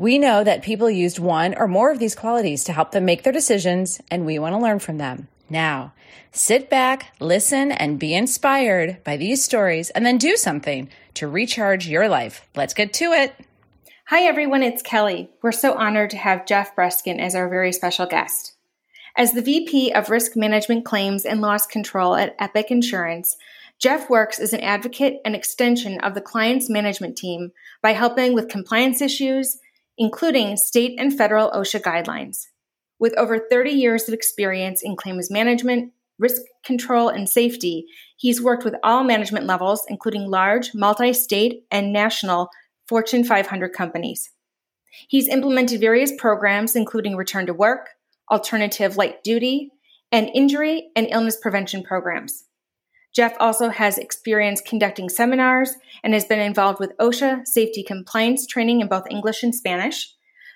We know that people used one or more of these qualities to help them make their decisions, and we want to learn from them. Now, sit back, listen, and be inspired by these stories, and then do something to recharge your life. Let's get to it. Hi, everyone, it's Kelly. We're so honored to have Jeff Breskin as our very special guest. As the VP of Risk Management Claims and Loss Control at Epic Insurance, Jeff works as an advocate and extension of the client's management team by helping with compliance issues including state and federal OSHA guidelines. With over 30 years of experience in claims management, risk control, and safety, he's worked with all management levels, including large, multi state, and national Fortune 500 companies. He's implemented various programs, including return to work, alternative light duty, and injury and illness prevention programs. Jeff also has experience conducting seminars and has been involved with OSHA safety compliance training in both English and Spanish,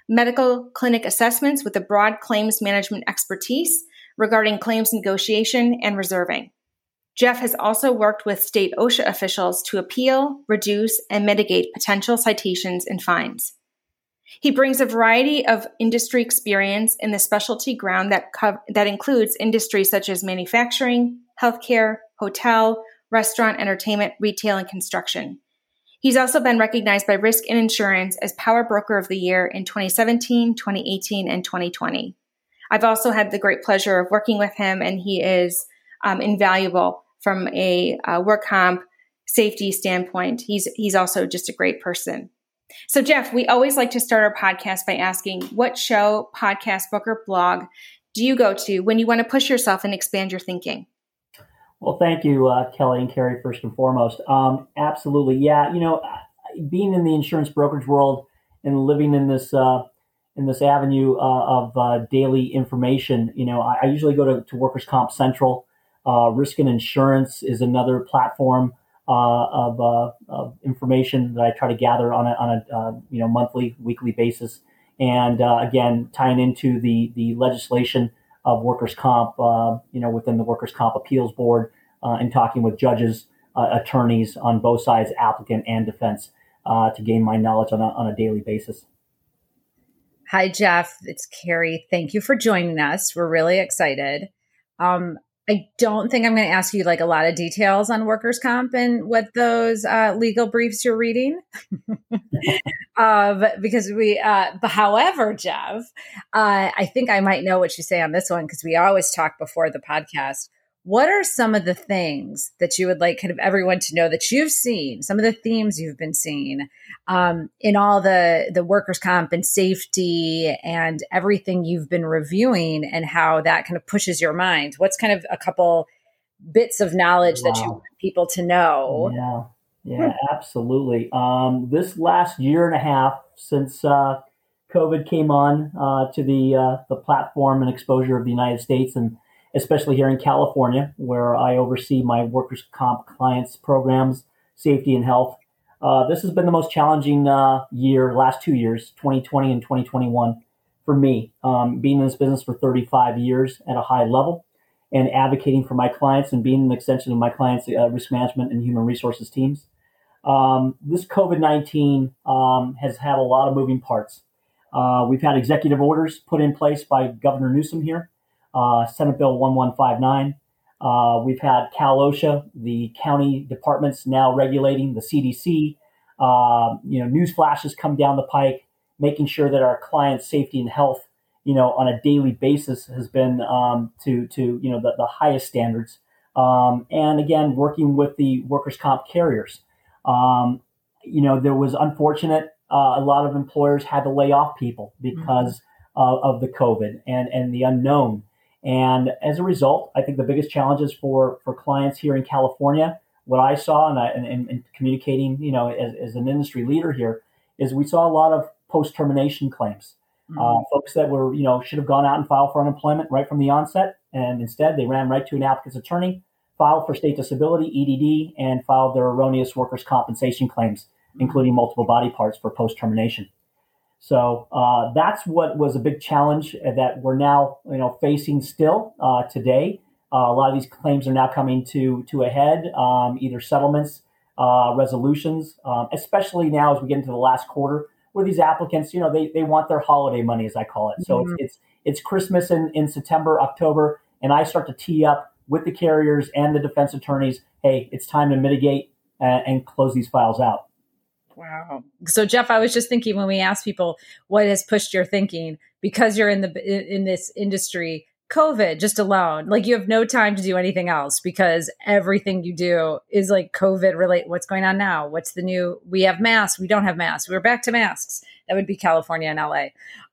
medical clinic assessments with a broad claims management expertise regarding claims negotiation and reserving. Jeff has also worked with state OSHA officials to appeal, reduce, and mitigate potential citations and fines. He brings a variety of industry experience in the specialty ground that, co- that includes industries such as manufacturing, healthcare, hotel, restaurant, entertainment, retail, and construction. He's also been recognized by Risk and Insurance as Power Broker of the Year in 2017, 2018, and 2020. I've also had the great pleasure of working with him, and he is um, invaluable from a uh, work comp safety standpoint. He's he's also just a great person. So, Jeff, we always like to start our podcast by asking what show, podcast, book, or blog do you go to when you want to push yourself and expand your thinking? Well, thank you, uh, Kelly and Carrie, first and foremost. Um, absolutely. Yeah. You know, being in the insurance brokerage world and living in this, uh, in this avenue uh, of uh, daily information, you know, I, I, usually go to, to Workers' Comp Central. Uh, Risk and Insurance is another platform uh, of, of, information that I try to gather on a, on a you know monthly, weekly basis. And again, tying into the the legislation of workers' comp, uh, you know, within the workers' comp appeals board, uh, and talking with judges, uh, attorneys on both sides, applicant and defense, uh, to gain my knowledge on a, on a daily basis. Hi, Jeff. It's Carrie. Thank you for joining us. We're really excited. Um, I don't think I'm going to ask you like a lot of details on workers' comp and what those uh, legal briefs you're reading, uh, because we. Uh, but however, Jeff, uh, I think I might know what you say on this one because we always talk before the podcast what are some of the things that you would like kind of everyone to know that you've seen some of the themes you've been seeing um, in all the the workers comp and safety and everything you've been reviewing and how that kind of pushes your mind? What's kind of a couple bits of knowledge wow. that you want people to know? Yeah. Yeah absolutely. Um, this last year and a half since uh, covid came on uh, to the uh, the platform and exposure of the united states and especially here in California, where I oversee my workers' comp clients programs, safety and health. Uh, this has been the most challenging uh, year, last two years, 2020 and 2021, for me. Um, being in this business for 35 years at a high level and advocating for my clients and being an extension of my clients' uh, risk management and human resources teams. Um, this COVID 19 um, has had a lot of moving parts. Uh, we've had executive orders put in place by Governor Newsom here uh, Senate Bill 1159. Uh, we've had Cal OSHA, the county departments now regulating the CDC. Uh, you know, news flashes come down the pike, making sure that our clients' safety and health, you know, on a daily basis has been um, to to you know the, the highest standards Um, and again, working with the workers' comp carriers. Um, you know, there was unfortunate. Uh, a lot of employers had to lay off people because mm-hmm. of the COVID and, and the unknown. And as a result, I think the biggest challenges for, for clients here in California, what I saw and, I, and, and communicating, you know, as, as, an industry leader here, is we saw a lot of post termination claims. Mm-hmm. Uh, folks that were, you know, should have gone out and filed for unemployment right from the onset, and instead they ran right to an applicant's attorney, filed for state disability (EDD), and filed their erroneous workers' compensation claims, mm-hmm. including multiple body parts for post termination. So uh, that's what was a big challenge that we're now, you know, facing still uh, today. Uh, a lot of these claims are now coming to to a head, um, either settlements, uh, resolutions, um, especially now as we get into the last quarter, where these applicants, you know, they, they want their holiday money, as I call it. So mm-hmm. it's, it's it's Christmas in, in September, October, and I start to tee up with the carriers and the defense attorneys. Hey, it's time to mitigate and, and close these files out. Wow. So Jeff, I was just thinking when we ask people what has pushed your thinking because you're in the in this industry, COVID just alone, like you have no time to do anything else because everything you do is like COVID relate. What's going on now? What's the new? We have masks. We don't have masks. We're back to masks. That would be California and LA.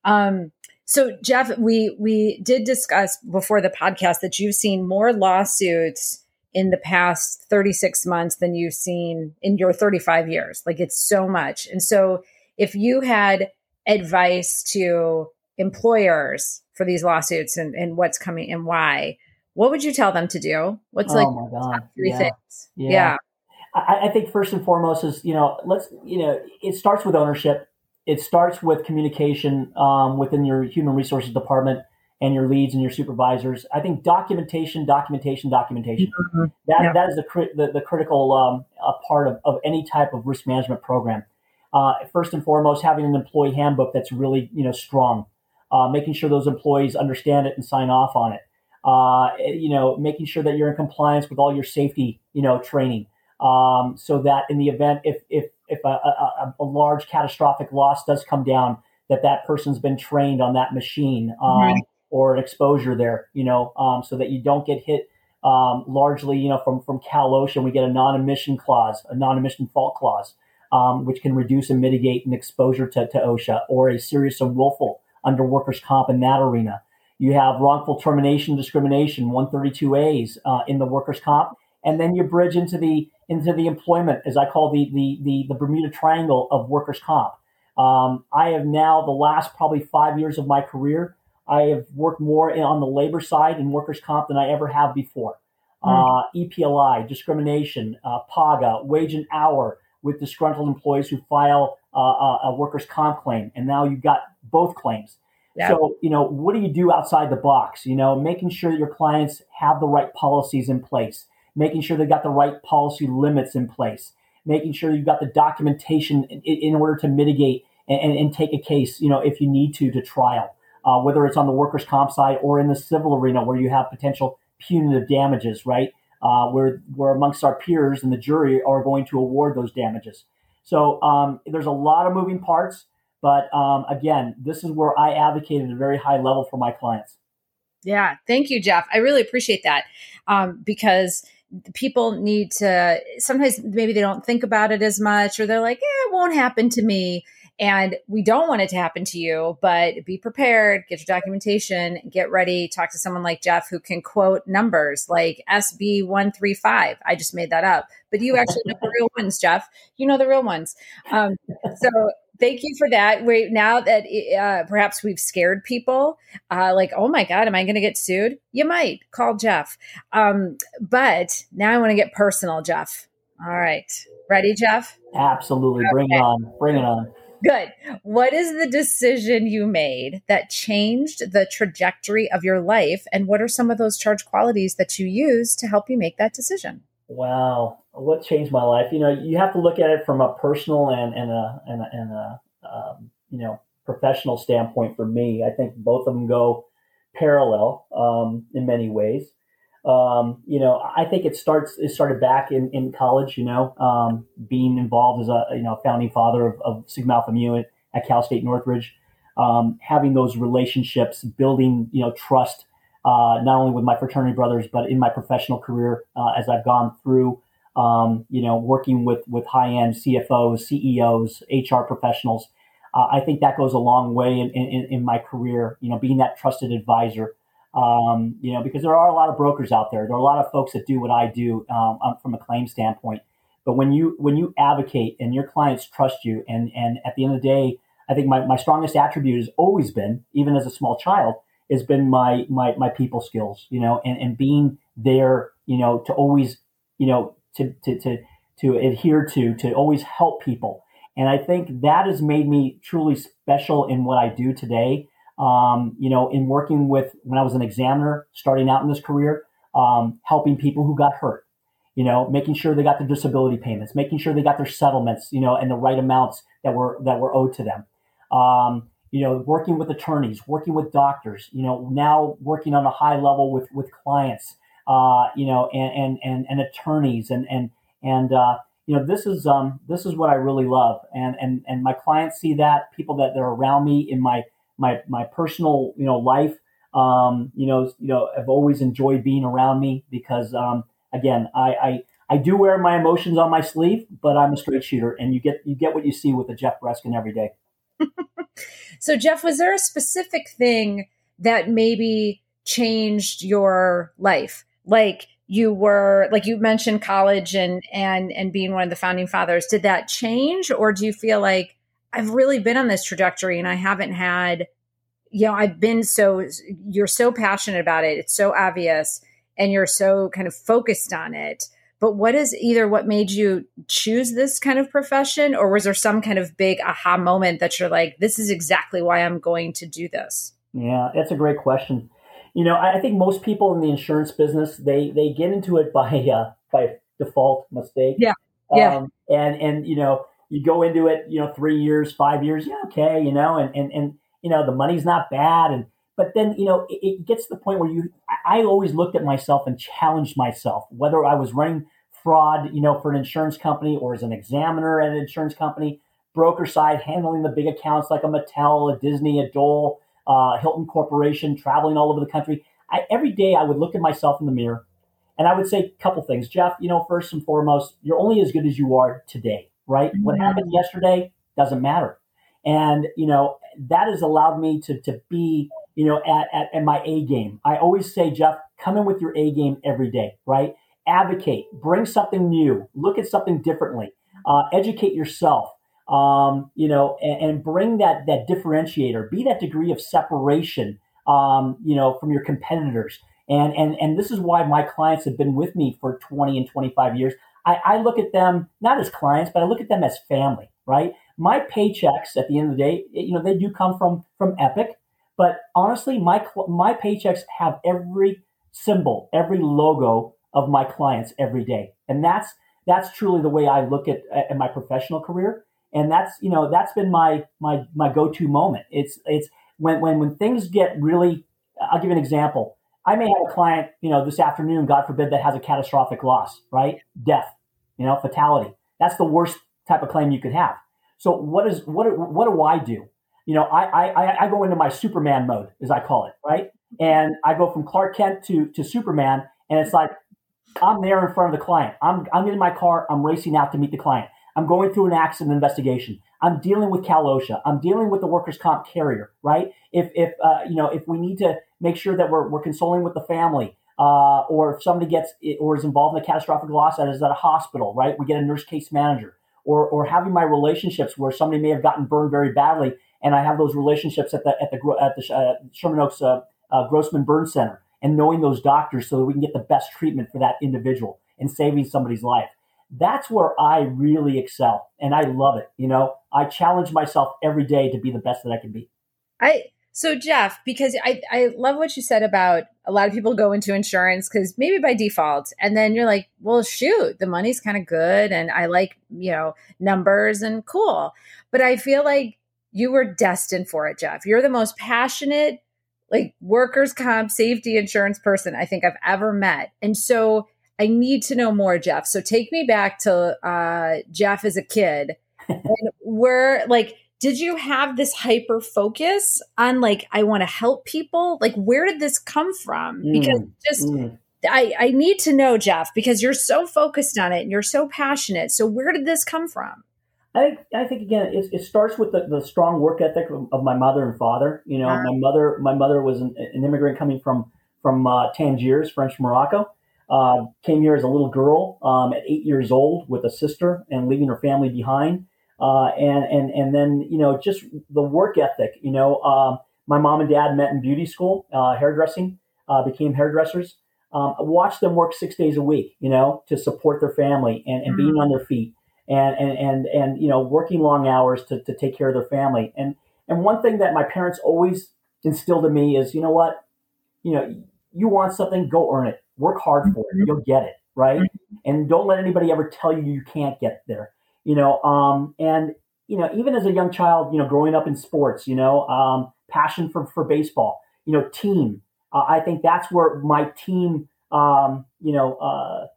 Um, so Jeff, we we did discuss before the podcast that you've seen more lawsuits in the past 36 months than you've seen in your 35 years. Like it's so much. And so if you had advice to employers for these lawsuits and, and what's coming and why, what would you tell them to do? What's oh like three yeah. things? Yeah. yeah. I, I think first and foremost is, you know, let's, you know, it starts with ownership. It starts with communication um, within your human resources department and your leads and your supervisors. I think documentation, documentation, documentation. Mm-hmm. That, yeah. that is the, the, the critical um, part of, of any type of risk management program. Uh, first and foremost, having an employee handbook that's really you know strong, uh, making sure those employees understand it and sign off on it. Uh, you know, making sure that you're in compliance with all your safety you know training, um, so that in the event if if if a, a, a, large catastrophic loss does come down, that that person's been trained on that machine. Um, right or an exposure there, you know, um, so that you don't get hit um, largely, you know, from, from Cal OSHA, we get a non-admission clause, a non-admission fault clause, um, which can reduce and mitigate an exposure to, to OSHA or a serious or willful under workers' comp in that arena. You have wrongful termination discrimination, 132As uh, in the workers' comp, and then you bridge into the into the employment, as I call the the the, the Bermuda Triangle of workers' comp. Um, I have now the last probably five years of my career I have worked more on the labor side in workers' comp than I ever have before. Mm. Uh, EPLI, discrimination, uh, PAGA, wage and hour with disgruntled employees who file uh, a workers' comp claim, and now you've got both claims. Yeah. So, you know, what do you do outside the box? You know, making sure that your clients have the right policies in place, making sure they've got the right policy limits in place, making sure you've got the documentation in, in order to mitigate and, and, and, take a case, you know, if you need to, to trial uh, whether it's on the workers' comp side or in the civil arena where you have potential punitive damages, right? Uh, where, where amongst our peers and the jury are going to award those damages. So um, there's a lot of moving parts, but um, again, this is where I advocate at a very high level for my clients. Yeah, thank you, Jeff. I really appreciate that um, because people need to sometimes maybe they don't think about it as much or they're like, yeah, it won't happen to me. And we don't want it to happen to you, but be prepared, get your documentation, get ready, talk to someone like Jeff who can quote numbers like SB 135. I just made that up, but you actually know the real ones, Jeff. You know the real ones. Um, so thank you for that. Wait, now that uh, perhaps we've scared people, uh, like, oh my God, am I going to get sued? You might call Jeff. Um, but now I want to get personal, Jeff. All right. Ready, Jeff? Absolutely. Bring it on. Bring it on. Good. What is the decision you made that changed the trajectory of your life? And what are some of those charge qualities that you use to help you make that decision? Wow. What changed my life? You know, you have to look at it from a personal and, and a, and a, and a um, you know, professional standpoint for me. I think both of them go parallel um, in many ways. Um, you know, I think it starts it started back in, in college. You know, um, being involved as a you know founding father of, of Sigma Alpha Mu at, at Cal State Northridge, um, having those relationships, building you know trust uh, not only with my fraternity brothers, but in my professional career uh, as I've gone through, um, you know, working with, with high end CFOs, CEOs, HR professionals. Uh, I think that goes a long way in, in, in, my career, you know, being that trusted advisor, um, you know, because there are a lot of brokers out there. There are a lot of folks that do what I do um, um from a claim standpoint. But when you when you advocate and your clients trust you, and and at the end of the day, I think my, my strongest attribute has always been, even as a small child, has been my my my people skills, you know, and, and being there, you know, to always, you know, to to to to adhere to, to always help people. And I think that has made me truly special in what I do today. Um, you know, in working with when I was an examiner starting out in this career, um, helping people who got hurt, you know, making sure they got their disability payments, making sure they got their settlements, you know, and the right amounts that were that were owed to them. Um, you know, working with attorneys, working with doctors, you know, now working on a high level with, with clients, uh, you know, and, and, and, and, attorneys and, and, and, uh, you know, this is, um, this is what I really love. And, and, and my clients see that people that, they're around me in my, my, my personal, you know, life, um, you know, you know, I've always enjoyed being around me because, um, again, I, I, I do wear my emotions on my sleeve, but I'm a straight shooter and you get, you get what you see with the Jeff Breskin every day. so, Jeff, was there a specific thing that maybe changed your life? Like you were, like you mentioned college and and and being one of the founding fathers. Did that change, or do you feel like I've really been on this trajectory and I haven't had, you know, I've been so you're so passionate about it. It's so obvious, and you're so kind of focused on it but what is either what made you choose this kind of profession, or was there some kind of big aha moment that you're like, this is exactly why I'm going to do this? Yeah, that's a great question. You know, I think most people in the insurance business they they get into it by uh, by default mistake. Yeah, yeah. Um, and and you know, you go into it, you know, three years, five years, yeah, okay, you know, and and and you know, the money's not bad, and but then you know, it, it gets to the point where you I always looked at myself and challenged myself, whether I was running fraud, you know, for an insurance company or as an examiner at an insurance company, broker side, handling the big accounts like a Mattel, a Disney, a Dole, uh, Hilton Corporation, traveling all over the country. I, every day I would look at myself in the mirror and I would say a couple things. Jeff, you know, first and foremost, you're only as good as you are today, right? Mm-hmm. What happened yesterday doesn't matter. And, you know, that has allowed me to, to be you know, at, at, at my A game. I always say, Jeff, come in with your A game every day, right? Advocate, bring something new, look at something differently, uh, educate yourself, um, you know, and, and, bring that that differentiator, be that degree of separation, um, you know, from your competitors. And, and, and this is why my clients have been with me for 20 and 25 years. I, I look at them not as clients, but I look at them as family, right? My paychecks at the end of the day, you know, they do come from from Epic, but honestly, my my paychecks have every symbol, every logo of my clients every day, and that's that's truly the way I look at, at my professional career. And that's you know that's been my my my go to moment. It's it's when when when things get really. I'll give you an example. I may have a client, you know, this afternoon, God forbid, that has a catastrophic loss, right? Death, you know, fatality. That's the worst type of claim you could have. So what is what what do I do? you know, I, I, I go into my Superman mode, as I call it, right? And I go from Clark Kent to, to Superman, and it's like I'm there in front of the client. I'm, I'm in my car, I'm racing out to meet the client. I'm going through an accident investigation. I'm dealing with Cal OSHA. I'm dealing with the workers' comp carrier, right? If, if uh, you know, if we need to make sure that we're, we're consoling with the family, uh, or if somebody gets or is involved in a catastrophic loss that is at a hospital, right? We get a nurse case manager, or or having my relationships where somebody may have gotten burned very badly, and I have those relationships at the at the at the uh, Sherman Oaks uh, uh, Grossman Burn Center, and knowing those doctors so that we can get the best treatment for that individual and saving somebody's life. That's where I really excel, and I love it. You know, I challenge myself every day to be the best that I can be. I so Jeff, because I I love what you said about a lot of people go into insurance because maybe by default, and then you're like, well, shoot, the money's kind of good, and I like you know numbers and cool, but I feel like you were destined for it, Jeff. You're the most passionate, like workers' comp safety insurance person I think I've ever met. And so I need to know more, Jeff. So take me back to uh, Jeff as a kid. and we're like, did you have this hyper focus on like I want to help people? Like where did this come from? Because mm, just mm. I, I need to know, Jeff, because you're so focused on it and you're so passionate. So where did this come from? I think I think again it, it starts with the, the strong work ethic of, of, my mother and father. You know, uh-huh. my mother my mother was an, an immigrant coming from from uh, Tangiers, French Morocco. Uh, came here as a little girl um, at eight years old with a sister and leaving her family behind. Uh, and and and then you know just the work ethic. You know, um, my mom and dad met in beauty school, uh, hairdressing, uh, became hairdressers. Um, watched them work six days a week. You know, to support their family and, and mm-hmm. being on their feet and and and, and you know working long hours to, to take care of their family. And and one thing that my parents always instilled in me is, you know what, you know, you want something, go earn it. Work hard for it. Mm-hmm. You'll get it, right? And don't let anybody ever tell you you can't get there. You know, um, and you know, even as a young child, you know, growing up in sports, you know, um, passion for for baseball, you know, team. Uh, I think that's where my team, um, you know, uh,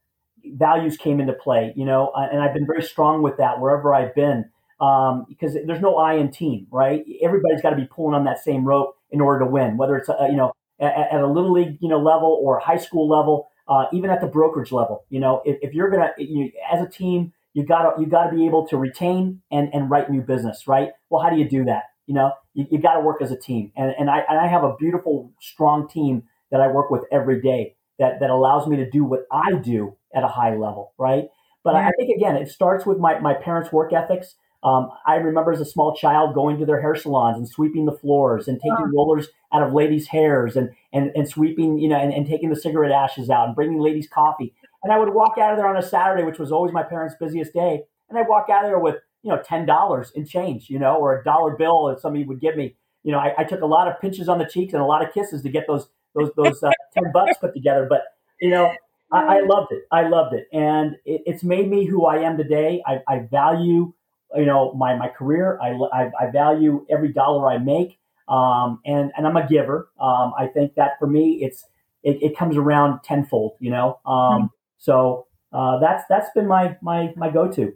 values came into play, you know, uh, and I've been very strong with that wherever I've been um, because there's no I in team, right? Everybody's got to be pulling on that same rope in order to win, whether it's, a, you know, at, at, a little league, you know, level or high school level, uh, even at the brokerage level, you know, if, if you're to, you, as a team, you gotta, you gotta be able to retain and, and write new business, right? Well, how do you do that? You know, you, you got to work as a team. And, and I, and I have a beautiful, strong team that I work with every day that, that allows me to do what I do at a high level, right? But yeah. I think again, it starts with my, my parents' work ethics. Um, I remember as a small child going to their hair salons and sweeping the floors and taking oh. rollers out of ladies' hairs and, and, and sweeping, you know, and, and taking the cigarette ashes out and bringing ladies coffee. And I would walk out of there on a Saturday, which was always my parents' busiest day. And I'd walk out of there with, you know, $10 in change, you know, or a dollar bill that somebody would give me. You know, I, I took a lot of pinches on the cheeks and a lot of kisses to get those, those, those uh, 10 bucks put together. But, you know, I, I loved it. I loved it, and it, it's made me who I am today. I, I value, you know, my my career. I, I, I value every dollar I make, um, and and I'm a giver. Um, I think that for me, it's it, it comes around tenfold. You know, um, mm-hmm. so uh, that's that's been my my my go to.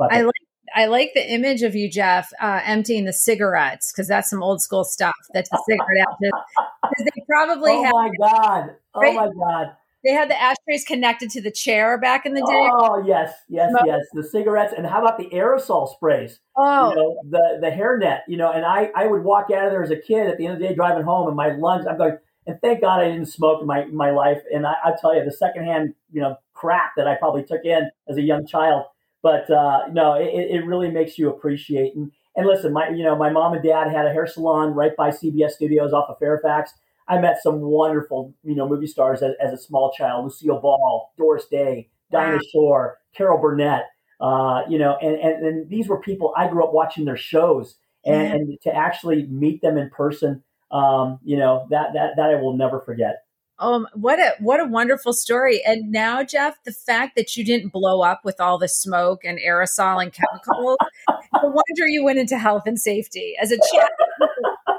I like I like the image of you, Jeff, uh, emptying the cigarettes because that's some old school stuff. That's a cigarette because they probably. Oh have, my god! Oh right? my god! They had the ashtrays connected to the chair back in the day. Oh yes, yes, Smoke. yes. The cigarettes, and how about the aerosol sprays? Oh, you know, the the hairnet. You know, and I I would walk out of there as a kid at the end of the day driving home, and my lungs. I'm going, and thank God I didn't smoke in my my life. And I, I tell you, the secondhand you know crap that I probably took in as a young child. But uh, no, it, it really makes you appreciate. And, and listen, my you know my mom and dad had a hair salon right by CBS Studios off of Fairfax I met some wonderful, you know, movie stars as, as a small child: Lucille Ball, Doris Day, Dinah wow. Shore, Carol Burnett. Uh, you know, and, and and these were people I grew up watching their shows, and, yeah. and to actually meet them in person, um, you know, that that that I will never forget. Um, what a what a wonderful story! And now, Jeff, the fact that you didn't blow up with all the smoke and aerosol and chemicals, no wonder you went into health and safety as a child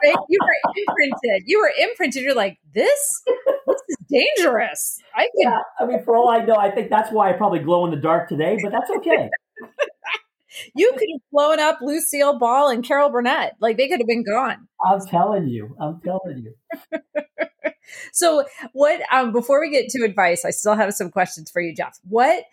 right? You were imprinted. You were imprinted. You're like, this, this is dangerous. I can. Yeah, I mean, for all I know, I think that's why I probably glow in the dark today. But that's okay. you could have blown up Lucille Ball and Carol Burnett. Like they could have been gone. I'm telling you. I'm telling you. so, what? Um, before we get to advice, I still have some questions for you, Jeff. What?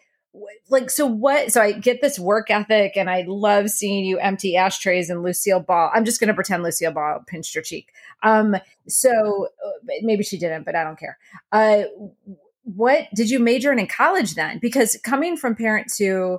Like so what so i get this work ethic and i love seeing you empty ashtrays and lucille ball. I'm just going to pretend lucille ball pinched your cheek. Um so uh, maybe she didn't but i don't care. Uh what did you major in in college then? Because coming from parents who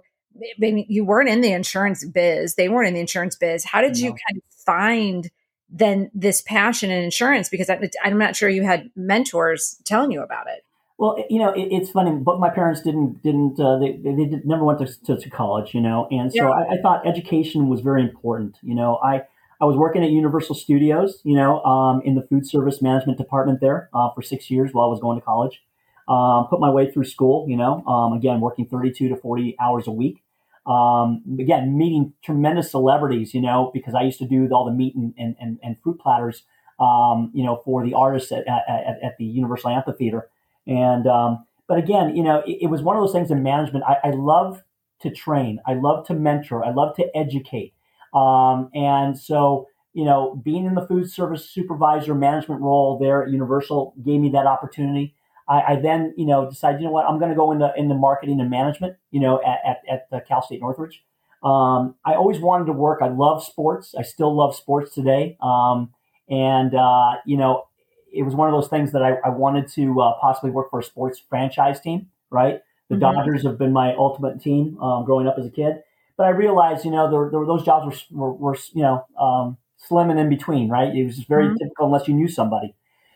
maybe you weren't in the insurance biz they weren't in the insurance biz. How did no. you kind of find then this passion in insurance? Because I, i'm not sure you had mentors telling you about it well, you know, it, it's funny, but my parents didn't didn't uh, they they did, never went to, to, college, you know, and so yeah. I, I, thought education was very important. You know, I I was working at Universal Studios, you know, um, in the food service management department there uh, for six years while I was going to college. Um, put my way through school, you know, um, again working thirty two to forty hours a week. Um, again, meeting tremendous celebrities, you know, because I used to do all the meat and, and, and, and fruit platters, um, you know, for the artists at, at, at the Universal Amphitheater. And um, but again, you know, it, it, was one of those things in management. I, I, love to train. I love to mentor. I love to educate. Um, and so, you know, being in the food service supervisor management role there at Universal gave me that opportunity. I, I then, you know, decided, you know what, I'm going to go into into marketing and management, you know, at, at, at the Cal State Northridge. Um, I always wanted to work. I love sports. I still love sports today. Um, and, uh, you know, it was one of those things that I, I wanted to uh, possibly work for a sports franchise team, right? The mm-hmm. Dodgers have been my ultimate team um, growing up as a kid. But I realized, you know, there, there those jobs were, were, were you know, um, slim and in between, right? It was just very mm-hmm. typical unless you knew somebody.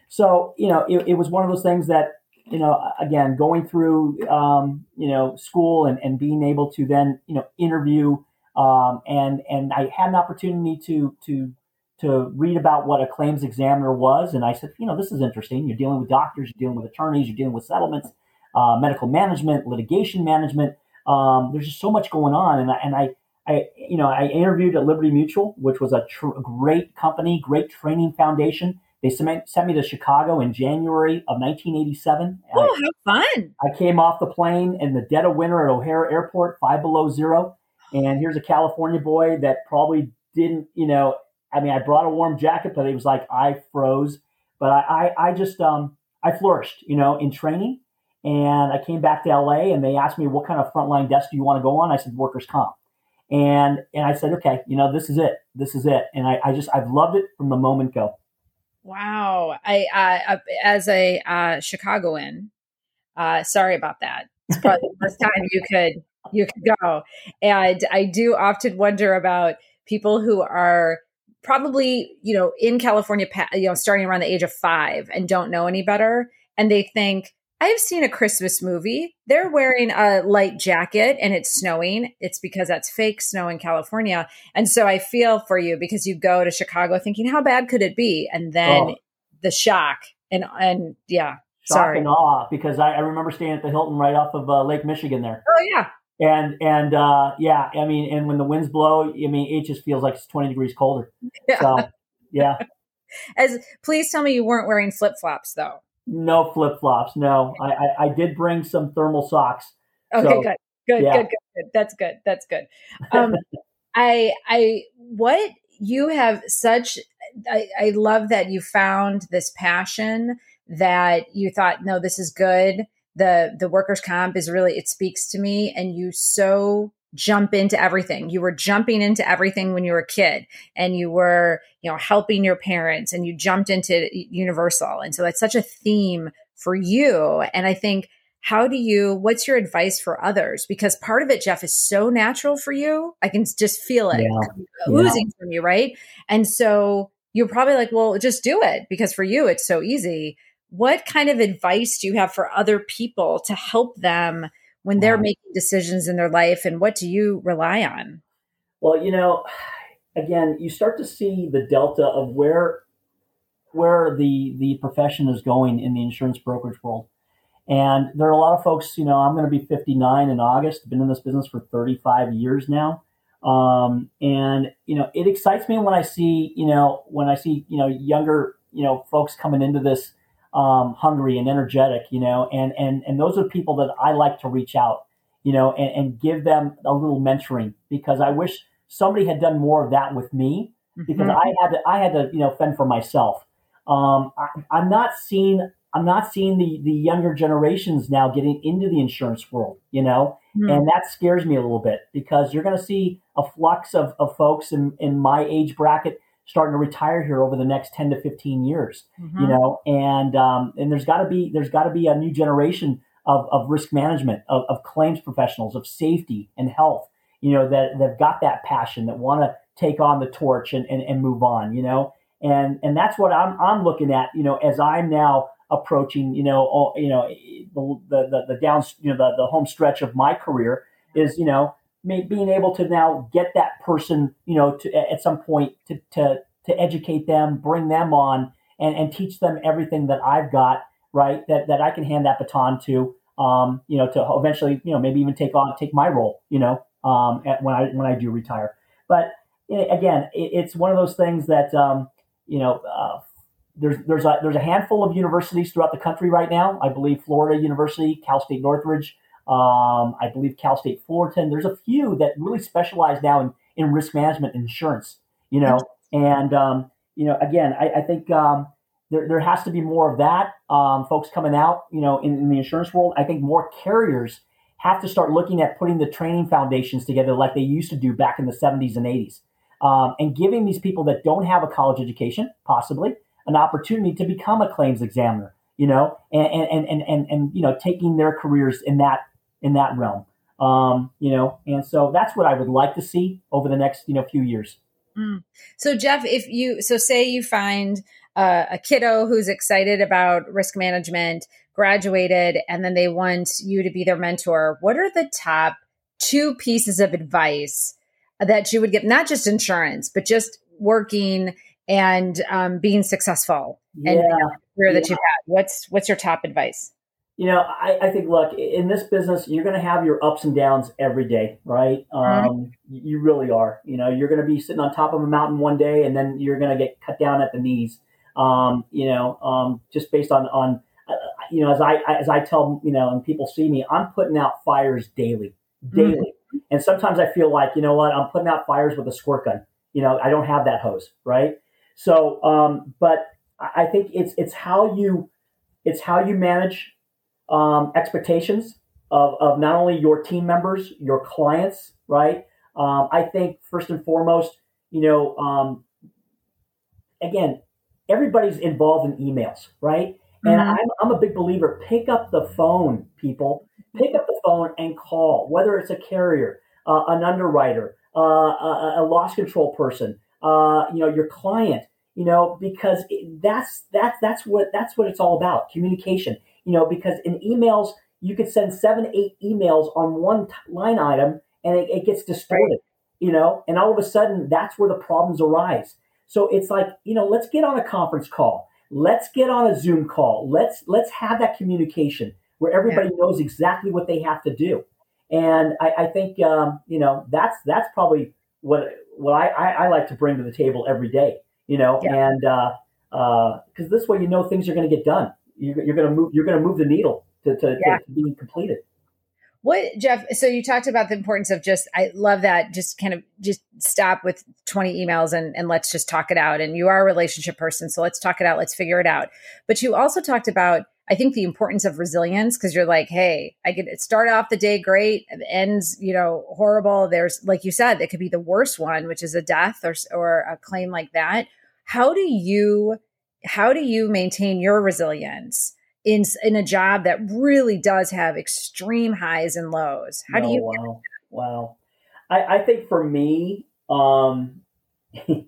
So, you know, it, it, was one of those things that, you know, again, going through, um, you know, school and, and being able to then, you know, interview um, and, and I had an opportunity to, to, to read about what a claims examiner was. And I said, you know, this is interesting. You're dealing with doctors, you're dealing with attorneys, you're dealing with settlements, uh, medical management, litigation management. Um, there's just so much going on. And I, and I, I, you know, I interviewed at Liberty Mutual, which was a tr- great company, great training foundation. They sent, sent me to Chicago in January of 1987. Oh, how fun! I came off the plane in the dead of winter at O'Hare Airport, five below zero. And here's a California boy that probably didn't, you know, I mean, I brought a warm jacket, but it was like I froze. But I, I, I just, um, I flourished, you know, in training. And I came back to LA and they asked me, what kind of frontline desk do you want to go on? I said, workers' comp. And, and I said, okay, you know, this is it. This is it. And I, I just, I've loved it from the moment go. Wow. I, uh, as a uh, Chicagoan, uh, sorry about that. It's probably the first time you could, you could go. And I do often wonder about people who are probably, you know, in California, you know, starting around the age of five and don't know any better. And they think, I've seen a Christmas movie. They're wearing a light jacket and it's snowing. It's because that's fake snow in California. And so I feel for you because you go to Chicago thinking, how bad could it be? And then oh. the shock and, and yeah. Shock sorry. and awe because I, I, remember staying at the Hilton right off of uh, Lake Michigan there. Oh, yeah. And, and, uh, yeah, I mean, and when the winds blow, I mean, it just feels like it's 20 degrees colder. Yeah. So, yeah. As please tell me you weren't wearing flip flops though. No flip flops. No, I, I, I, did bring some thermal socks. Okay, so, good, good, yeah. good, good, good. That's good. That's good. Um, I, I, what you have such, I, I love that you found this passion that you thought, no, this is good. The, the workers comp is really, it speaks to me and you so jump into everything. You were jumping into everything when you were a kid and you were, you know, helping your parents and you jumped into Universal. And so that's such a theme for you. And I think, how do you, what's your advice for others? Because part of it, Jeff, is so natural for you. I can just feel it yeah. oozing yeah. from you, right? And so you're probably like, well, just do it because for you, it's so easy. What kind of advice do you have for other people to help them? when they're making decisions in their life and what do you rely on? Well you know again you start to see the delta of where where the the profession is going in the insurance brokerage world. And there are a lot of folks you know i'm going to be 59 in august been in this business for 35 years now. Um, and you know it excites me when i see you know when i see you know younger you know folks coming into this um, hungry and energetic, you know, and, and, and those are people that I like to reach out, you know, and, and give them a little mentoring because I wish somebody had done more of that with me because mm-hmm. I had to, I had to, you know, fend for myself. Um, I, am not seeing, I'm not seeing the, the younger generations now getting into the insurance world, you know, mm-hmm. and that scares me a little bit because you're going to see a flux of, of folks in, in my age bracket starting to retire here over the next 10 to 15 years mm-hmm. you know and um, and there's got to be there's got to be a new generation of, of risk management of, of claims professionals of safety and health you know that they've got that passion that want to take on the torch and, and, and move on you know and and that's what I'm I'm looking at you know as I'm now approaching you know all, you know the, the the down you know the, the home stretch of my career is you know being able to now get that person, you know, to, at some point to, to, to educate them, bring them on and, and teach them everything that I've got, right. That, that I can hand that baton to, um, you know, to eventually, you know, maybe even take on, take my role, you know, um, at, when I, when I do retire. But again, it, it's one of those things that, um, you know, uh, there's there's a there's a handful of universities throughout the country right now. I believe Florida University, Cal State Northridge, um, I believe Cal State Fullerton. There's a few that really specialize now in, in risk management and insurance. You know, and um, you know, again, I, I think um, there, there has to be more of that. Um, folks coming out, you know, in, in, the insurance world, I think more carriers have to start looking at putting the training foundations together like they used to do back in the 70s and 80s, um, and giving these people that don't have a college education, possibly, an opportunity to become a claims examiner, you know, and and and and, and you know, taking their careers in that in that realm. Um, you know, and so that's what I would like to see over the next, you know, few years. Mm. So Jeff, if you so say you find uh, a kiddo who's excited about risk management, graduated, and then they want you to be their mentor, what are the top two pieces of advice that you would give, not just insurance, but just working and um, being successful yeah. and career that yeah. you've had? What's what's your top advice? You know, I, I think look in this business, you're going to have your ups and downs every day, right? Mm-hmm. Um, you really are. You know, you're going to be sitting on top of a mountain one day, and then you're going to get cut down at the knees um, you know, um, just based on on uh, you know, as I as I tell you know, and people see me, I'm putting out fires daily, daily, mm-hmm. and sometimes I feel like you know what, I'm putting out fires with a squirt gun. You know, I don't have that hose, right? So, um, but I think it's it's how you it's how you manage um, expectations of, of not only your team members, your clients, right? Um, I think first and foremost, you know, um, again, everybody's involved in emails, right? Mm-hmm. And I'm, I'm a big believer. Pick up the phone, people. Pick up the phone and call, whether it's a carrier, uh, an underwriter, uh, a, a, loss control person, uh, you know, your client, you know, because it, that's that's that's what that's what it's all about, communication. You know, because in emails you could send seven, eight emails on one t- line item, and it, it gets distorted. You know, and all of a sudden that's where the problems arise. So it's like, you know, let's get on a conference call. Let's get on a Zoom call. Let's let's have that communication where everybody yeah. knows exactly what they have to do. And I, I think um, you know that's that's probably what what I, I, I, like to bring to the table every day. You know, yeah. and because uh, uh, this way you know things are going to get done. You're, you're going to move. You're going to move the needle to, to, yeah. to being completed. What Jeff? So you talked about the importance of just. I love that. Just kind of just stop with twenty emails and and let's just talk it out. And you are a relationship person, so let's talk it out. Let's figure it out. But you also talked about. I think the importance of resilience because you're like, hey, I get start off the day great, ends you know horrible. There's like you said, it could be the worst one, which is a death or or a claim like that. How do you how do you maintain your resilience? in in a job that really does have extreme highs and lows. How do you? Wow, wow. I, I think for me, um, it,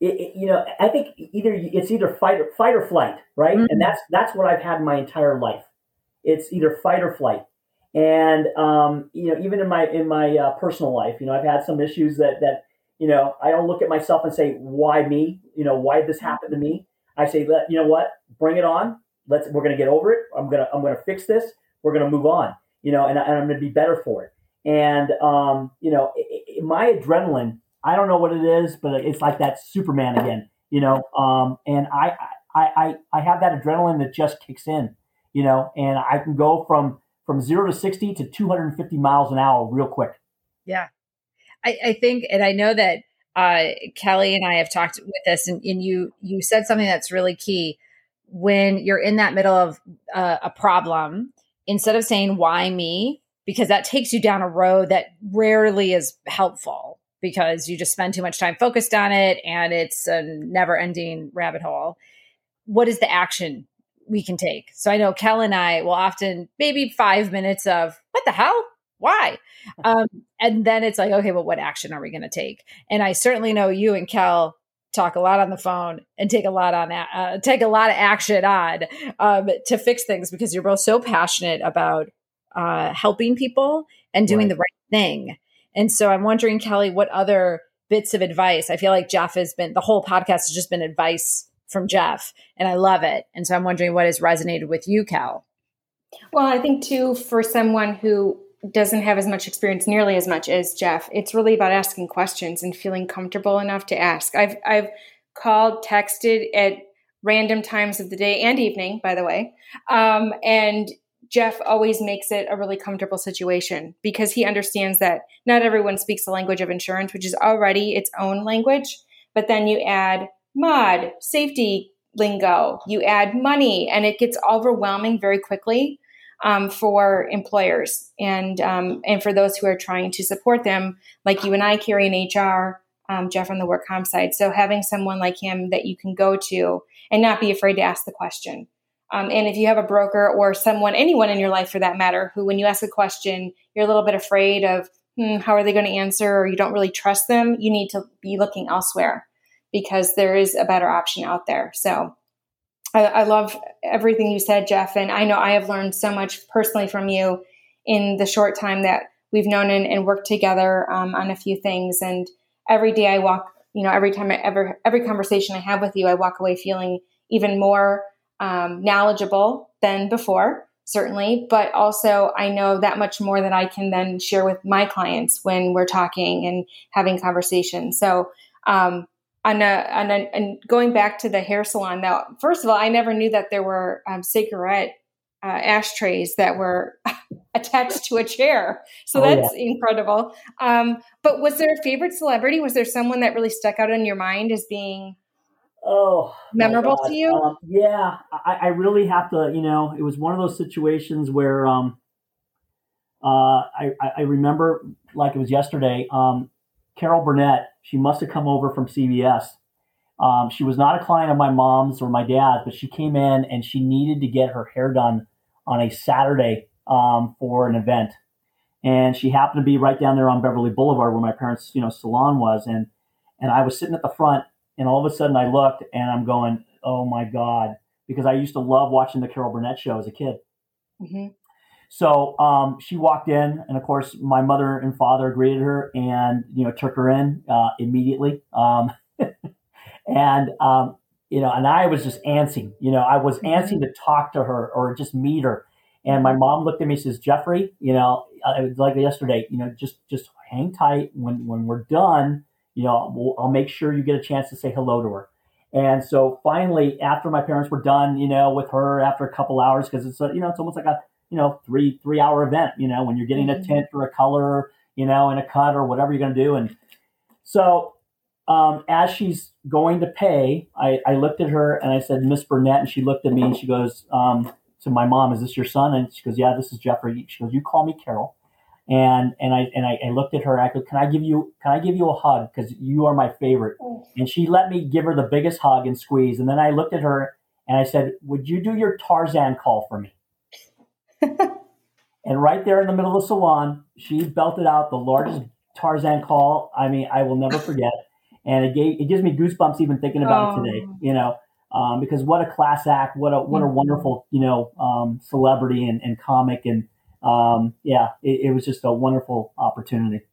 it, you know, I think either it's either fight or fight or flight, right? Mm-hmm. And that's that's what I've had my entire life. It's either fight or flight. And um, you know, even in my in my uh, personal life, you know, I've had some issues that that you know I don't look at myself and say, "Why me?" You know, why did this happen to me? I say, "Let you know what, bring it on let's we're to get over it. I'm gonna I'm gonna fix this. We're to move on. You know, and, and I'm to be better for it. And um, you know, it, it, my adrenaline. I don't know what it is, but it's like that Superman again. You know, um, and I, I I I have that adrenaline that just kicks in. You know, and I can go from from zero to sixty to 250 miles an hour real quick. Yeah, I, I think, and I know that uh, Kelly and I have talked with this, and, and you you said something that's really key when you're in that middle of uh, a problem, instead of saying, why me? Because that takes you down a road that rarely is helpful because you just spend too much time focused on it and it's a never ending rabbit hole. What is the action we can take? So I know Kel and I will often, maybe five minutes of, what the hell? Why? Um, and then it's like, okay, well, what action are we going to take? And I certainly know you and Kel talk a lot on the phone and take a lot on uh, take a lot of action on um, to fix things because you're both so passionate about uh, helping people and doing right. the right thing. And so I'm wondering, Kelly, what other bits of advice? I feel like Jeff has been the whole podcast has just been advice from Jeff, and I love it. And so I'm wondering what has resonated with you, Cal. Well, I think too for someone who doesn't have as much experience nearly as much as Jeff. It's really about asking questions and feeling comfortable enough to ask. I've I've called, texted at random times of the day and evening, by the way, um, and Jeff always makes it a really comfortable situation because he understands that not everyone speaks the language of insurance, which is already its own language. But then you add mod, safety lingo, you add money, and it gets overwhelming very quickly um, for employers and um, and for those who are trying to support them, like you and I Carrie in HR, um, Jeff on the work comp side. So having someone like him that you can go to and not be afraid to ask the question um, and if you have a broker or someone, anyone in your life for that matter, who when you ask a question, you're a little bit afraid of hmm, how are they going to answer or you don't really trust them, you need to be looking elsewhere because there is a better option out there. So I, I love everything you said, Jeff. And I know I have learned so much personally from you in the short time that we've known and, and worked together um, on a few things. And every day I walk, you know, every time I ever, every conversation I have with you, I walk away feeling even more um, knowledgeable than before, certainly, but also I know that much more that I can then share with my clients when we're talking and having conversations. So, um, on a, on a, and going back to the hair salon, now, first of all, I never knew that there were um, cigarette uh, ashtrays that were attached to a chair. So oh, that's yeah. incredible. Um, but was there a favorite celebrity? Was there someone that really stuck out in your mind as being Oh, memorable to you? Um, yeah, I, I, really have to. You know, it was one of those situations where um, uh, I, I remember like it was yesterday. Um, Carol Burnett, she must have come over from CBS. Um, she was not a client of my mom's or my dad's, but she came in and she needed to get her hair done on a Saturday um, for an event. And she happened to be right down there on Beverly Boulevard where my parents' you know salon was, and and I was sitting at the front and all of a sudden I looked and I'm going, oh my God, because I used to love watching the Carol Burnett show as a kid. Mm-hmm. So um, she walked in, and of course, my mother and father greeted her and you know took her in uh, immediately. Um, and um, you know, and I was just antsy. You know, I was mm-hmm. antsy to talk to her or just meet her. And my mom looked at me and says, "Jeffrey, you know, uh, like yesterday, you know, just just hang tight. When when we're done, you know, we'll, I'll make sure you get a chance to say hello to her. And so finally, after my parents were done, you know, with her after a couple hours, because it's a, you know, it's almost like a, you know, three, three hour event, you know, when you're getting mm-hmm. a tint or a color, you know, and a cut or whatever you're going to do. And so, um, as she's going to pay, I, I looked at her and I said, Miss Burnett. And she looked at me and she goes, um, to my mom, is this your son? And she goes, yeah, this is Jeffrey. She goes, you call me Carol and and I and I, I, looked at her. I go, "Can I give you Can I give you a hug? Because you are my favorite." Oh. And she let me give her the biggest hug and squeeze. And then I looked at her and I said, "Would you do your Tarzan call for me?" And right there in the middle of the salon, she belted out the largest Tarzan call. I mean, I will never forget. And it gave it gives me goosebumps even thinking about oh. it today. You know. Um, because what a class act, what a what a mm-hmm. wonderful you know um, celebrity and, and comic and um, yeah, it, it was just a wonderful opportunity.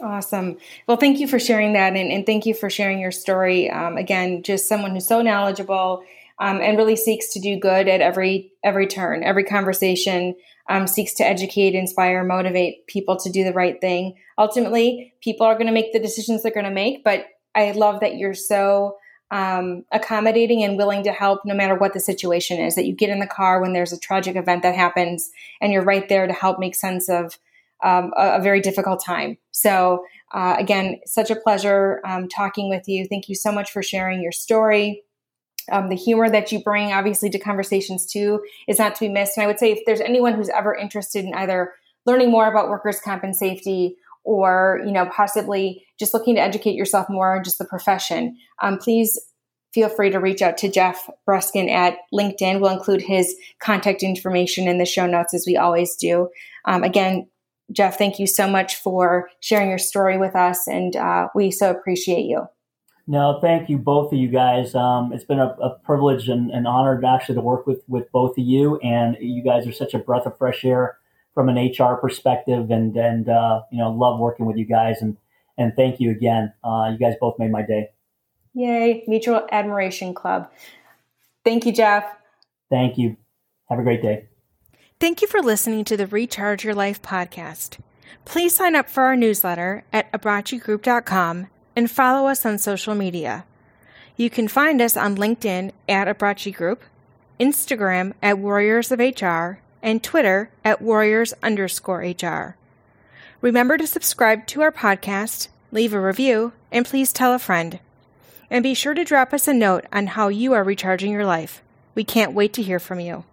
Awesome. Well, thank you for sharing that, and, and thank you for sharing your story. Um, again, just someone who's so knowledgeable um, and really seeks to do good at every every turn, every conversation. Um, seeks to educate, inspire, motivate people to do the right thing. Ultimately, people are going to make the decisions they're going to make, but I love that you're so um, accommodating and willing to help no matter what the situation is. That you get in the car when there's a tragic event that happens and you're right there to help make sense of um, a, a, very difficult time. So, uh, again, such a pleasure um, talking with you. Thank you so much for sharing your story. Um, the humor that you bring, obviously, to conversations too, is not to be missed. And I would say if there's anyone who's ever interested in either learning more about workers' comp and safety or you know possibly just looking to educate yourself more on just the profession um, please feel free to reach out to jeff Breskin at linkedin. We'll include his contact information in the show notes as we always do. Um, again jeff thank you so much for sharing your story with us and uh, we so appreciate you no, thank you, both of you guys. Um, it's been a, a privilege and an honor actually to work with, with both of you, and you guys are such a breath of fresh air from an HR perspective, and and uh, you know love working with you guys, and and thank you again. Uh, you guys both made my day. Yay, Mutual Admiration Club. Thank you, Jeff. Thank you. Have a great day. Thank you for listening to the Recharge Your Life podcast. Please sign up for our newsletter at abbraccigroup.com and follow us on social media. You can find us on LinkedIn at Abbracci Group, Instagram at Warriors of HR, and Twitter at warriors underscore HR. Remember to subscribe to our podcast, leave a review, and please tell a friend. And be sure to drop us a note on how you are recharging your life. We can't wait to hear from you.